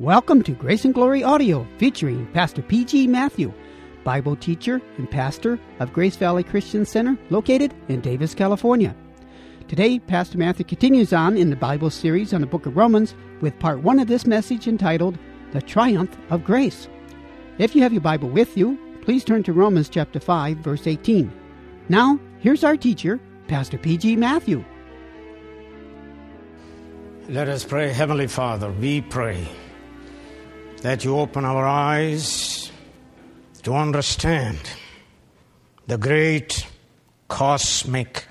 Welcome to Grace and Glory Audio featuring Pastor P.G. Matthew, Bible teacher and pastor of Grace Valley Christian Center located in Davis, California. Today, Pastor Matthew continues on in the Bible series on the book of Romans with part one of this message entitled The Triumph of Grace. If you have your Bible with you, please turn to Romans chapter 5, verse 18. Now, here's our teacher, Pastor P.G. Matthew. Let us pray. Heavenly Father, we pray that you open our eyes to understand the great cosmic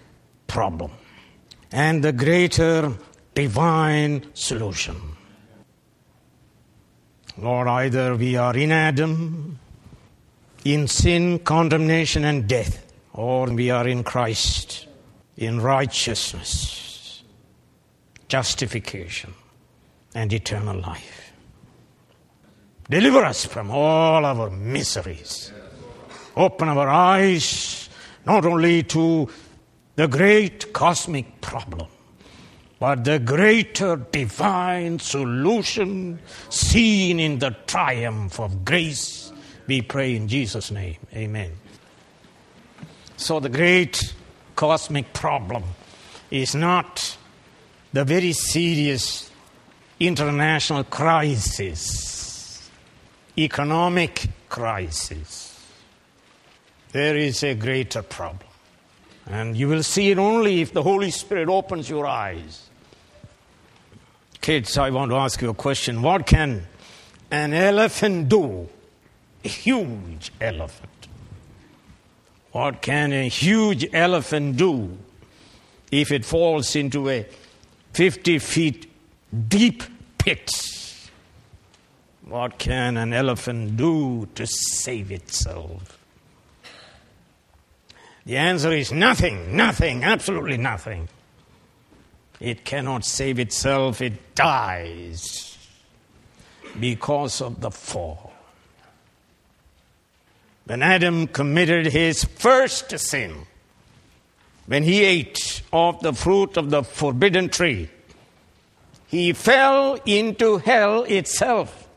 problem and the greater divine solution. Lord, either we are in Adam, in sin, condemnation, and death, or we are in Christ, in righteousness, justification, and eternal life. Deliver us from all our miseries. Open our eyes not only to the great cosmic problem, but the greater divine solution seen in the triumph of grace. We pray in Jesus' name. Amen. So, the great cosmic problem is not the very serious international crisis, economic crisis. There is a greater problem. And you will see it only if the Holy Spirit opens your eyes. Kids, I want to ask you a question. What can an elephant do? A huge elephant. What can a huge elephant do if it falls into a 50 feet deep pit? What can an elephant do to save itself? The answer is nothing, nothing, absolutely nothing. It cannot save itself, it dies because of the fall. When Adam committed his first sin, when he ate of the fruit of the forbidden tree, he fell into hell itself.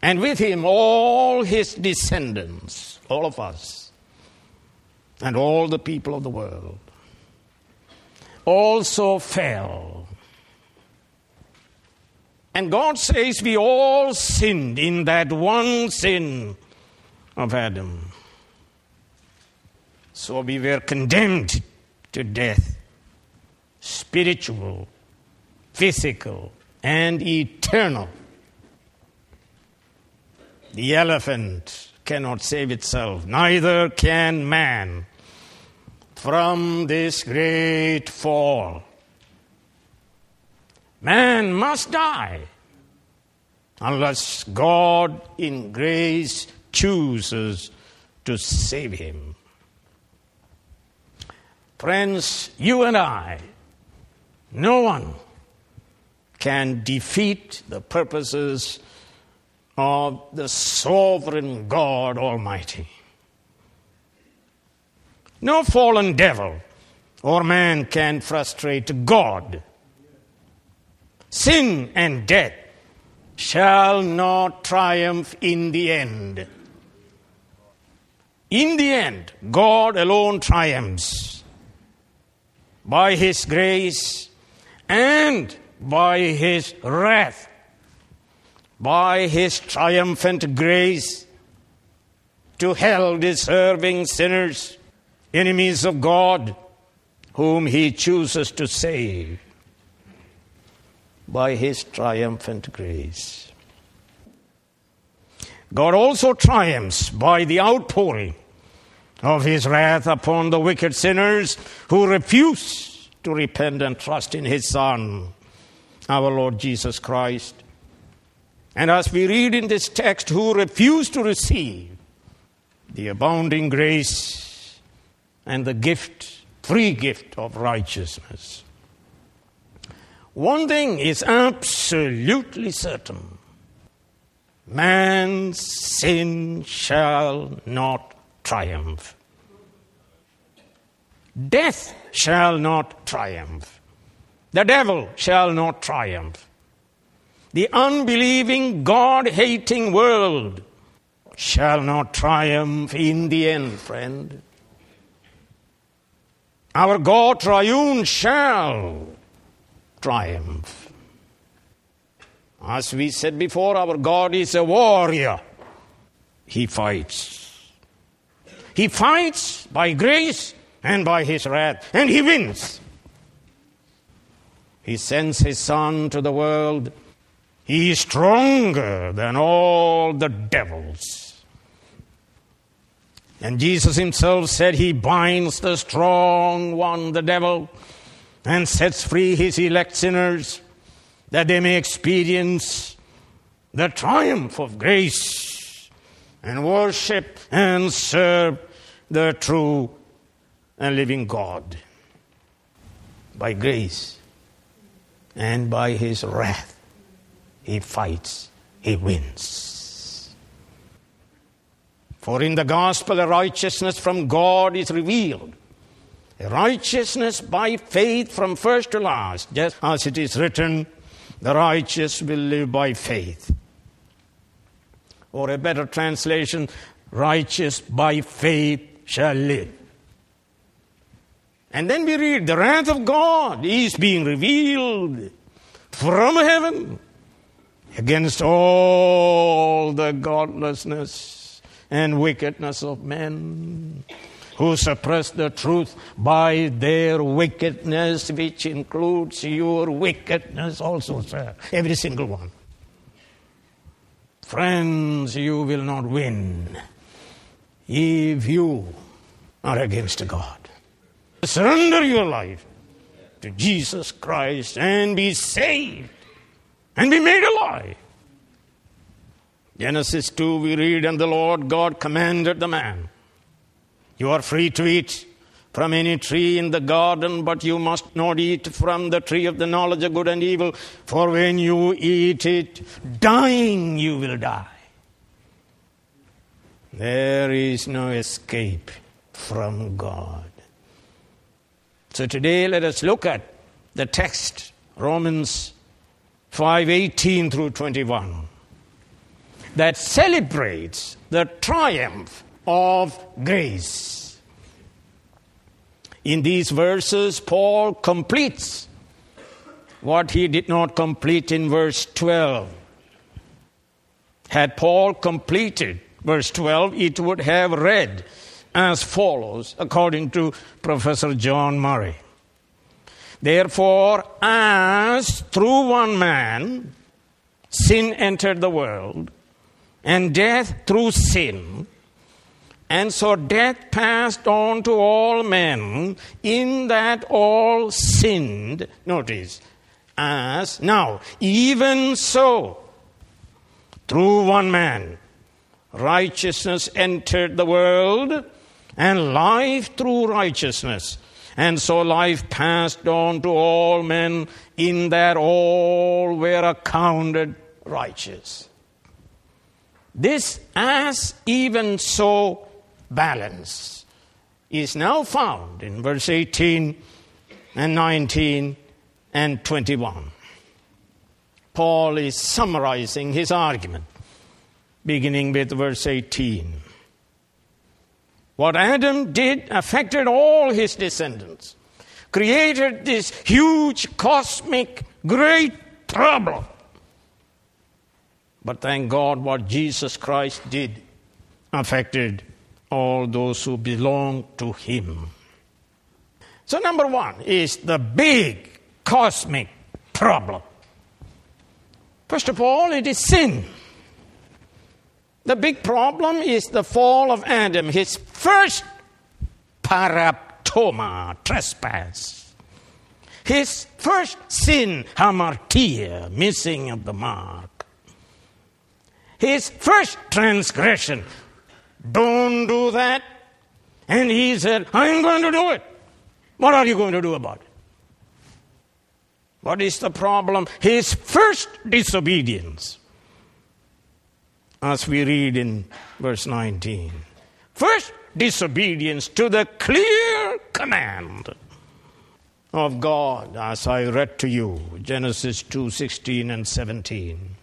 And with him, all his descendants, all of us, and all the people of the world also fell. And God says we all sinned in that one sin of Adam. So we were condemned to death spiritual, physical, and eternal. The elephant cannot save itself, neither can man from this great fall. Man must die unless God in grace chooses to save him. Friends, you and I, no one can defeat the purposes of the sovereign God Almighty. No fallen devil or man can frustrate God. Sin and death shall not triumph in the end. In the end, God alone triumphs by His grace and by His wrath, by His triumphant grace to hell deserving sinners, enemies of God, whom He chooses to save by His triumphant grace. God also triumphs by the outpouring of His wrath upon the wicked sinners who refuse to repent and trust in His Son, our Lord Jesus Christ. And as we read in this text, who refuse to receive the abounding grace and the gift, free gift of righteousness. One thing is absolutely certain man's sin shall not triumph. Death shall not triumph. The devil shall not triumph. The unbelieving, God hating world shall not triumph in the end, friend. Our God triune shall triumph. As we said before, our God is a warrior. He fights. He fights by grace and by his wrath, and he wins. He sends his Son to the world. He is stronger than all the devils. And Jesus himself said he binds the strong one, the devil, and sets free his elect sinners that they may experience the triumph of grace and worship and serve the true and living God by grace and by his wrath. He fights, he wins. For in the gospel, a righteousness from God is revealed. A righteousness by faith from first to last, just as it is written, the righteous will live by faith. Or a better translation, righteous by faith shall live. And then we read, the wrath of God is being revealed from heaven against all the godlessness and wickedness of men who suppress the truth by their wickedness, which includes your wickedness also, sir. Every single one. Friends, you will not win if you are against God. Surrender your life to Jesus Christ and be saved and be made alive. Genesis 2, we read, And the Lord God commanded the man you are free to eat from any tree in the garden, but you must not eat from the tree of the knowledge of good and evil, for when you eat it, dying you will die. There is no escape from God. So today let us look at the text, Romans 5:18 through 21, that celebrates the triumph of grace. In these verses, Paul completes what he did not complete in verse 12. Had Paul completed verse 12, it would have read as follows, according to Professor John Murray. Therefore, as through one man sin entered the world, and death through sin, and so death passed on to all men, in that all sinned. Notice, as now, even so, through one man, righteousness entered the world, and life through righteousness. And so life passed on to all men, in that all were accounted righteous. This as even so balance is now found in verse 18 and 19 and 21. Paul is summarizing his argument, beginning with verse 18. What Adam did affected all his descendants, created this huge, cosmic, great problem. But thank God, what Jesus Christ did affected all those who belong to Him. So, number one is the big cosmic problem. First of all, it is sin. The big problem is the fall of Adam, his first paraptoma, trespass. His first sin, hamartia, missing of the mark. His first transgression, don't do that. And he said, I'm going to do it. What are you going to do about it? What is the problem? His first disobedience, as we read in verse 19. First disobedience to the clear command. of God as I read to you Genesis 2:16 and 17.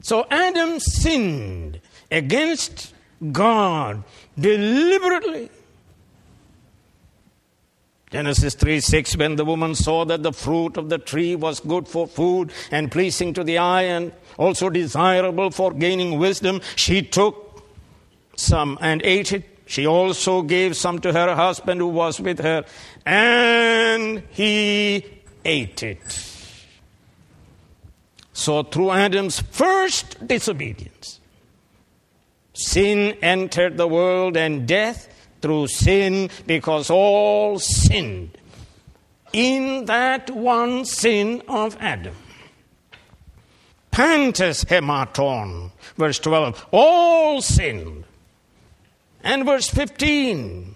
So Adam sinned against God deliberately. Genesis 3 6, when the woman saw that the fruit of the tree was good for food and pleasing to the eye and also desirable for gaining wisdom, she took some and ate it. She also gave some to her husband who was with her, and he ate it. So, through Adam's first disobedience, sin entered the world and death through sin because all sinned in that one sin of Adam. Pantes hemarton, verse 12, all sinned. And verse 15,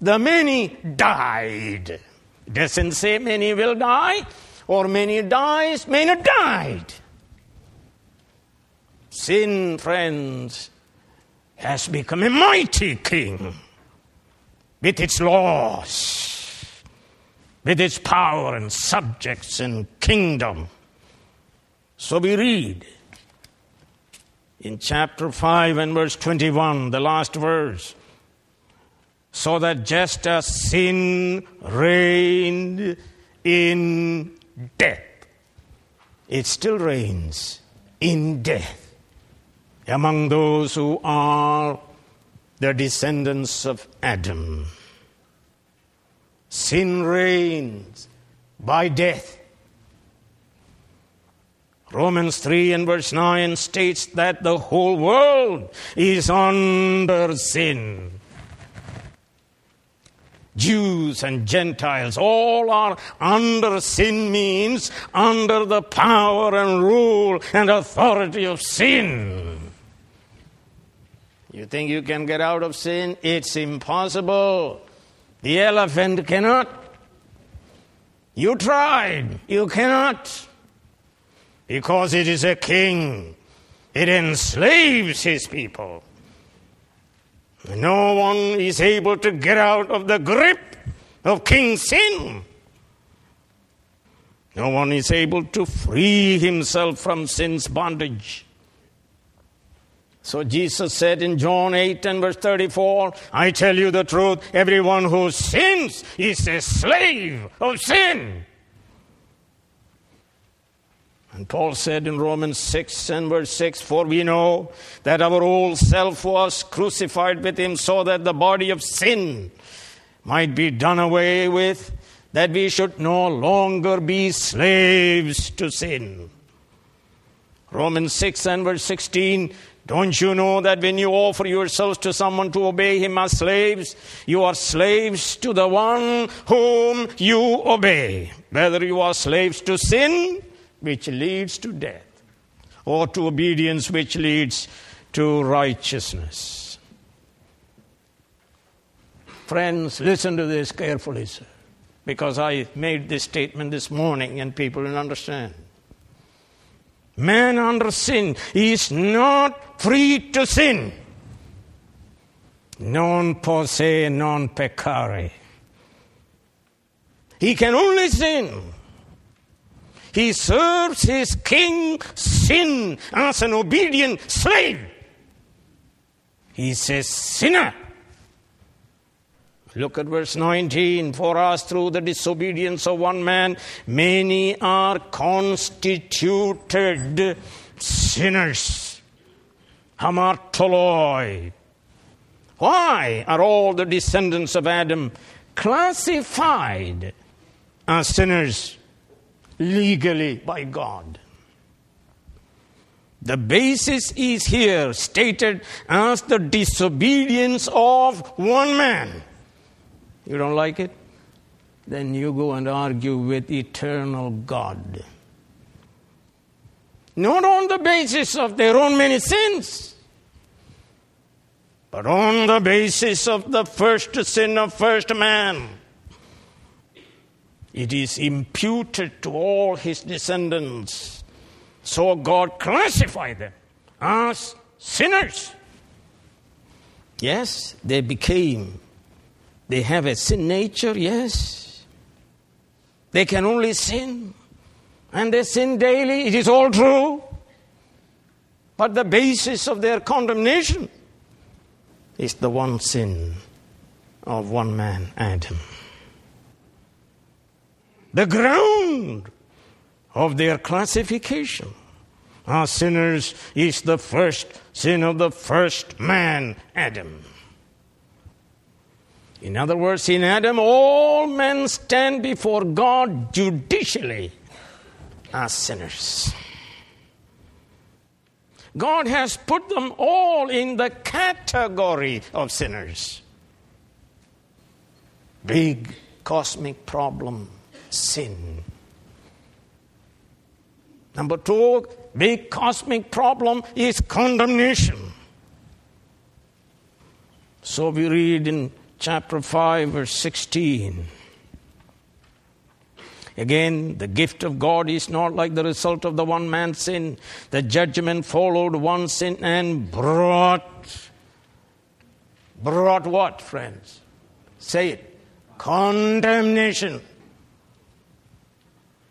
the many died. Doesn't say many will die, or many dies, many died. Sin, friends, has become a mighty king with its laws, with its power and subjects and kingdom. So we read in chapter 5 and verse 21, the last verse. So that just as sin reigned in death, it still reigns in death among those who are the descendants of Adam. Sin reigns by death. Romans 3 and verse 9 states that the whole world is under sin. Jews and Gentiles, all are under sin means under the power and rule and authority of sin. You think you can get out of sin? It's impossible. The elephant cannot. You tried. You cannot. Because it is a king, it enslaves his people. No one is able to get out of the grip of King Sin. No one is able to free himself from sin's bondage. So Jesus said in John 8 and verse 34, I tell you the truth, everyone who sins is a slave of sin. And Paul said in Romans 6 and verse 6, For we know that our old self was crucified with him so that the body of sin might be done away with, that we should no longer be slaves to sin. Romans 6 and verse 16, don't you know that when you offer yourselves to someone to obey him as slaves, you are slaves to the one whom you obey? Whether you are slaves to sin, which leads to death, or to obedience, which leads to righteousness. Friends, listen to this carefully, sir, because I made this statement this morning and people don't understand. Man under sin is not free to sin. Non posse, non peccare. He can only sin. He serves his king sin as an obedient slave. He's a sinner. Look at verse 19. For us, through the disobedience of one man, many are constituted sinners. Hamartoloi. Why are all the descendants of Adam classified as sinners legally by God? The basis is here stated as the disobedience of one man. You don't like it? Then you go and argue with eternal God. Not on the basis of their own many sins, but on the basis of the first sin of first man. It is imputed to all his descendants. So God classified them as sinners. Yes, they became they have a sin nature, yes. They can only sin. And they sin daily. It is all true. But the basis of their condemnation is the one sin of one man, Adam. The ground of their classification as sinners is the first sin of the first man, Adam. In other words, in Adam, all men stand before God judicially as sinners. God has put them all in the category of sinners. Big cosmic problem sin. Number two, big cosmic problem is condemnation. So we read in chapter 5, verse 16. Again, the gift of God is not like the result of the one man's sin. The judgment followed one sin and brought. Brought what, friends? Say it. Condemnation.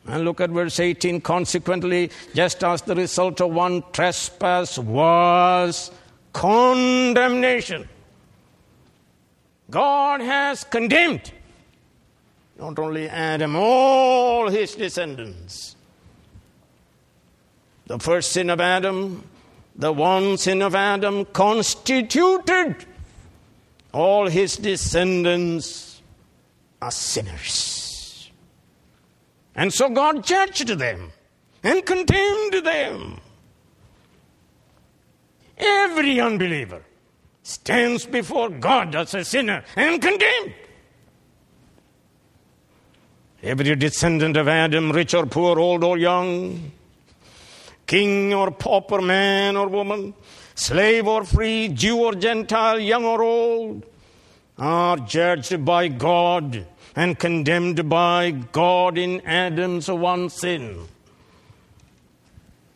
And look at verse 18. Consequently, just as the result of one trespass was condemnation. God has condemned not only Adam, all his descendants. The first sin of Adam, the one sin of Adam, constituted all his descendants as sinners. And so God judged them and condemned them. Every unbeliever stands before God as a sinner and condemned. Every descendant of Adam, rich or poor, old or young, king or pauper, man or woman, slave or free, Jew or Gentile, young or old, are judged by God and condemned by God in Adam's one sin.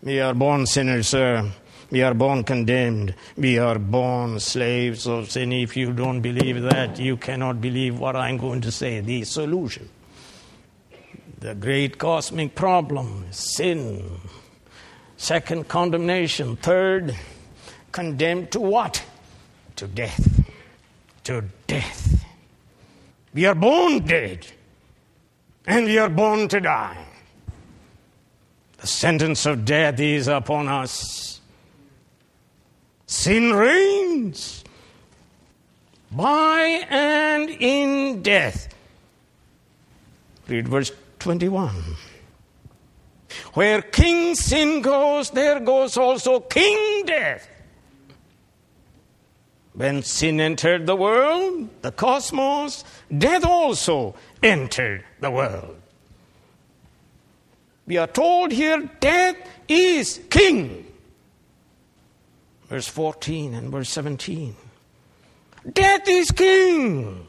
We are born sinners, sir. We are born condemned. We are born slaves of sin. If you don't believe that, you cannot believe what I'm going to say the solution. The great cosmic problem sin. Second, condemnation. Third, condemned to what? To death. To death. We are born dead, and we are born to die. The sentence of death is upon us Sin reigns by and in death. Read verse 21. Where King sin goes, there goes also King death. When sin entered the world, the cosmos, death also entered the world. We are told here death is king verse 14 and verse 17. Death is king.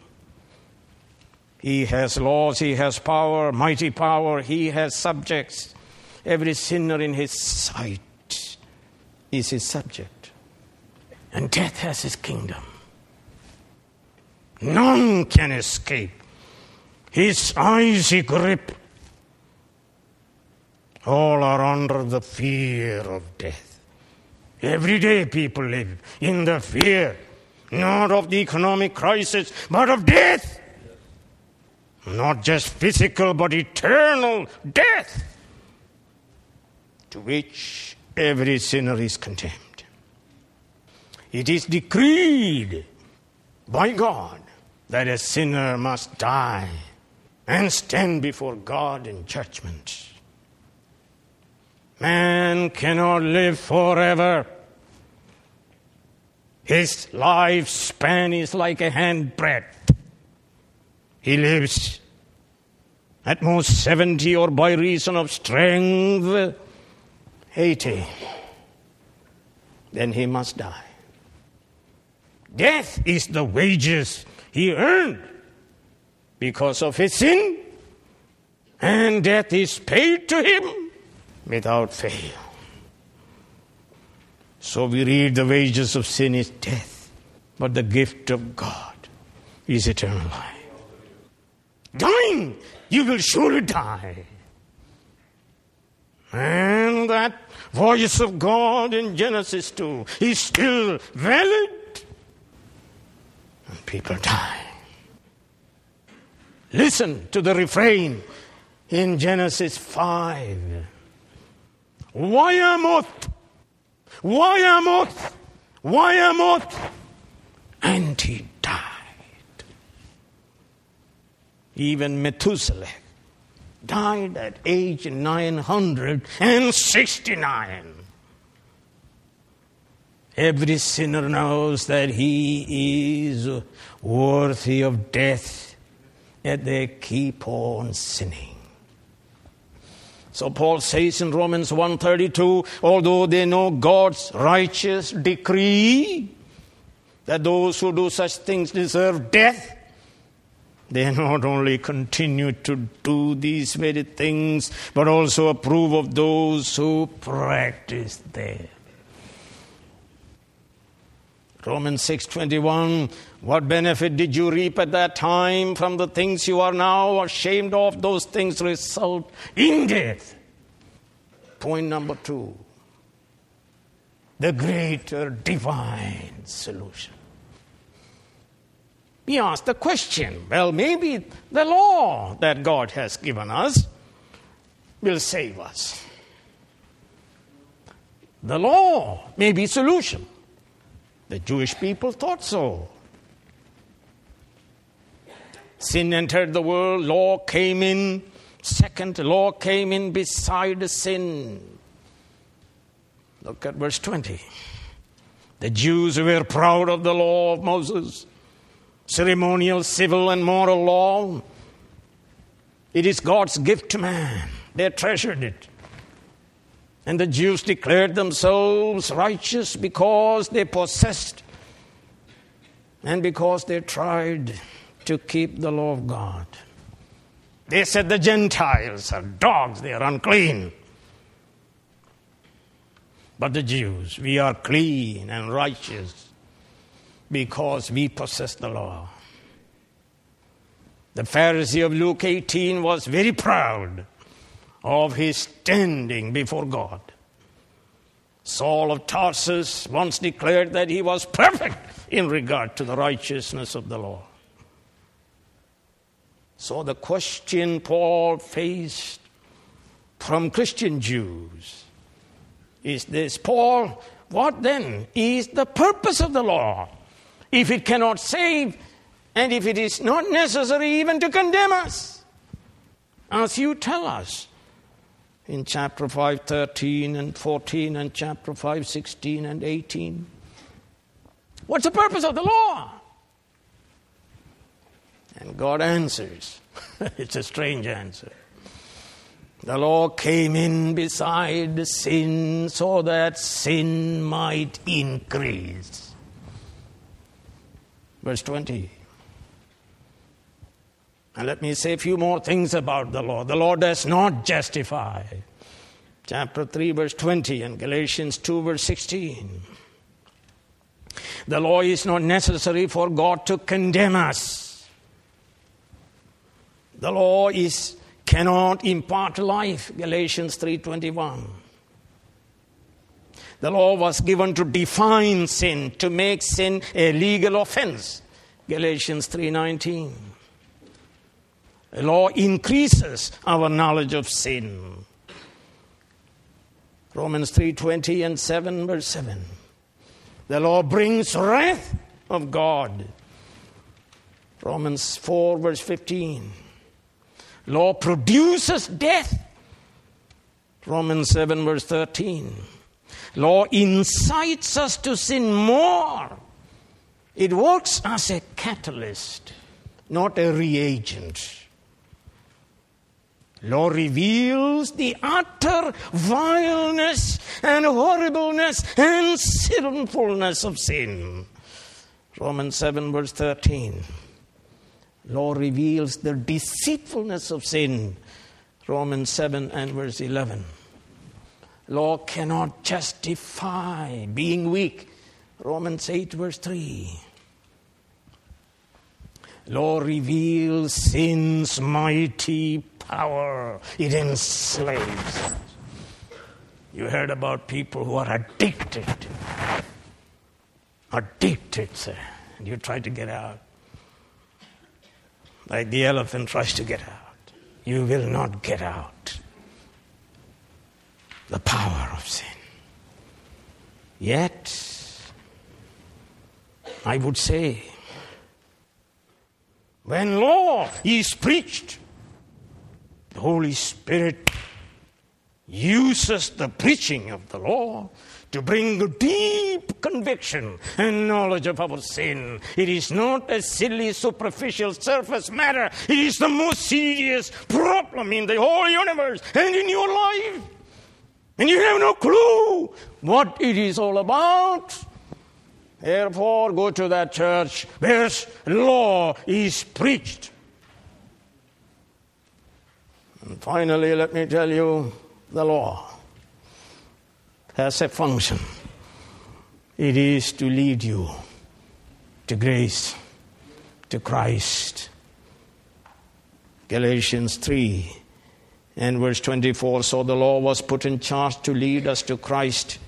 He has laws, he has power, mighty power, he has subjects. Every sinner in his sight is his subject. And death has his kingdom. None can escape his icy grip. All are under the fear of death. Every day people live in the fear, not of the economic crisis, but of death. Not just physical, but eternal death, to which every sinner is condemned. It is decreed by God that a sinner must die and stand before God in judgment. Man cannot live forever. His lifespan is like a handbreadth. He lives at most 70 or by reason of strength 80. Then he must die. Death is the wages he earned because of his sin, and death is paid to him without fail. So we read the wages of sin is death, but the gift of God is eternal life. dying, you will surely die. And that voice of God in Genesis 2 is still valid. And people die. Listen to the refrain in Genesis 5. Wayamoth, Wayamoth, Wayamoth. And he died. Even Methuselah died at age 969. Every sinner knows that he is worthy of death, yet they keep on sinning. So Paul says in Romans 1:32, although they know God's righteous decree that those who do such things deserve death, they not only continue to do these very things, but also approve of those who practice them. Romans 6:21 What benefit did you reap at that time from the things you are now ashamed of those things result in death point number 2 the greater divine solution we ask the question well, maybe the law that God has given us will save us. The law may be solution. The Jewish people thought so. Sin entered the world, law came in. Second, law came in beside sin. Look at verse 20. The Jews were proud of the law of Moses ceremonial, civil, and moral law. It is God's gift to man. They treasured it. And the Jews declared themselves righteous because they possessed and because they tried to keep the law of God. They said the Gentiles are dogs, they are unclean. But the Jews, we are clean and righteous because we possess the law. The Pharisee of Luke 18 was very proud of his standing before God. Saul of Tarsus once declared that he was perfect in regard to the righteousness of the law. So the question Paul faced from Christian Jews is this Paul, what then is the purpose of the law? if it cannot save, and if it is not necessary even to condemn us, as you tell us in chapter 5, 13 and 14, and chapter 5, 16 and 18. What's the purpose of the law? And God answers. it's a strange answer. The law came in beside sin so that sin might increase. Verse 20. And let me say a few more things about the law. The law does not justify. Chapter 3, verse 20, and Galatians 2, verse 16. The law is not necessary for God to condemn us. The law is cannot impart life. Galatians 3:21. The law was given to define sin, to make sin a legal offense. Galatians 3:19. The law increases our knowledge of sin. Romans 3:20 and 7 verse 7. The law brings wrath of God. Romans 4 verse 15. Law produces death. Romans 7 verse 13. Law incites us to sin more. It works as a catalyst, not a reagent. Law reveals the utter vileness and horribleness and sinfulness of sin. Romans 7, verse 13. Law reveals the deceitfulness of sin. Romans 7 and verse 11. Law cannot justify being weak. Romans 8, verse 3. Law reveals sin's mighty power. It enslaves. You heard about people who are addicted. Addicted, sir. And you try to get out. Like the elephant tries to get out. You will not get out. The power of sin. Yet, I would say, when law is preached, the Holy Spirit uses the preaching of the law to bring deep conviction and knowledge of our sin. It is not a silly, superficial surface matter. It is the most serious problem in the whole universe and in your life. And you have no clue what it is all about. Therefore, go to that church where law is preached. And finally, let me tell you the law has a function it is to lead you to grace, to Christ. Galatians 3 and verse 24 So the law was put in charge to lead us to Christ,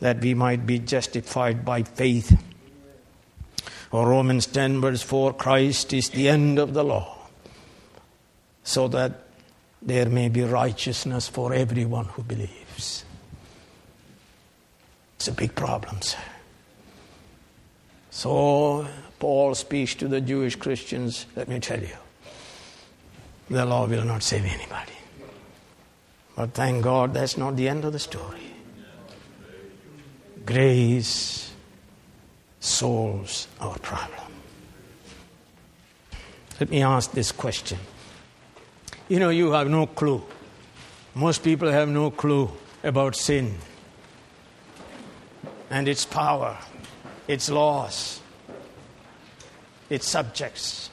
that we might be justified by faith. Or Romans 10, verse 4 Christ is the end of the law, so that there may be righteousness for everyone who believes. It's a big problem, sir. So, Paul speaks to the Jewish Christians, let me tell you, the law will not save anybody. But thank God that's not the end of the story. Grace solves our problem. Let me ask this question. You know, you have no clue. Most people have no clue about sin and its power, its laws, its subjects,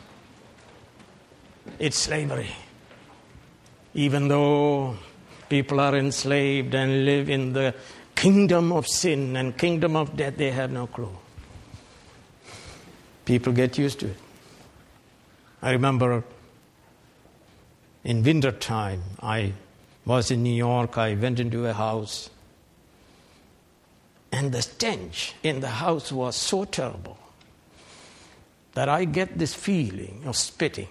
its slavery. Even though people are enslaved and live in the kingdom of sin and kingdom of death, they have no clue. People get used to it. I remember in winter time, I was in New York. I went into a house, and the stench in the house was so terrible that I get this feeling of spitting.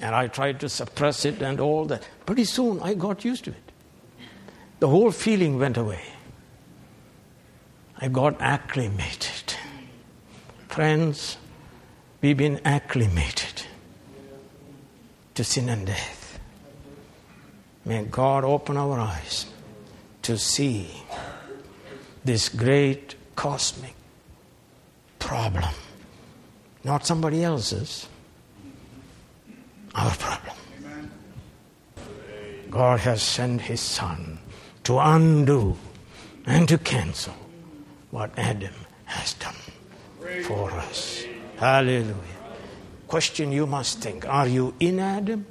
And I tried to suppress it and all that. Pretty soon I got used to it. The whole feeling went away. I got acclimated. Friends, we've been acclimated to sin and death. May God open our eyes to see this great cosmic problem, not somebody else's, our problem. God has sent His Son to undo and to cancel what Adam has done for us. Hallelujah. Question you must think are you in Adam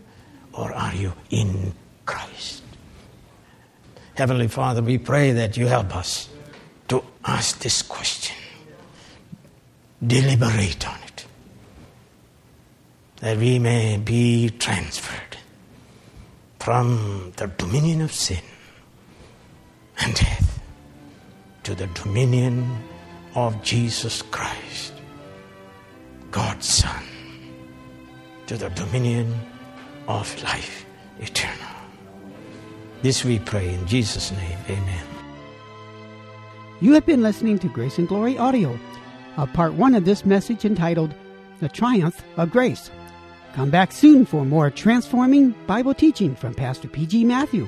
or are you in Christ? Heavenly Father, we pray that you help us to ask this question, deliberate on it, that we may be transferred from the dominion of sin and death to the dominion of Jesus Christ, God's Son, to the dominion of life eternal. This we pray in Jesus' name. Amen. You have been listening to Grace and Glory Audio, a part one of this message entitled The Triumph of Grace. Come back soon for more transforming Bible teaching from Pastor P.G. Matthew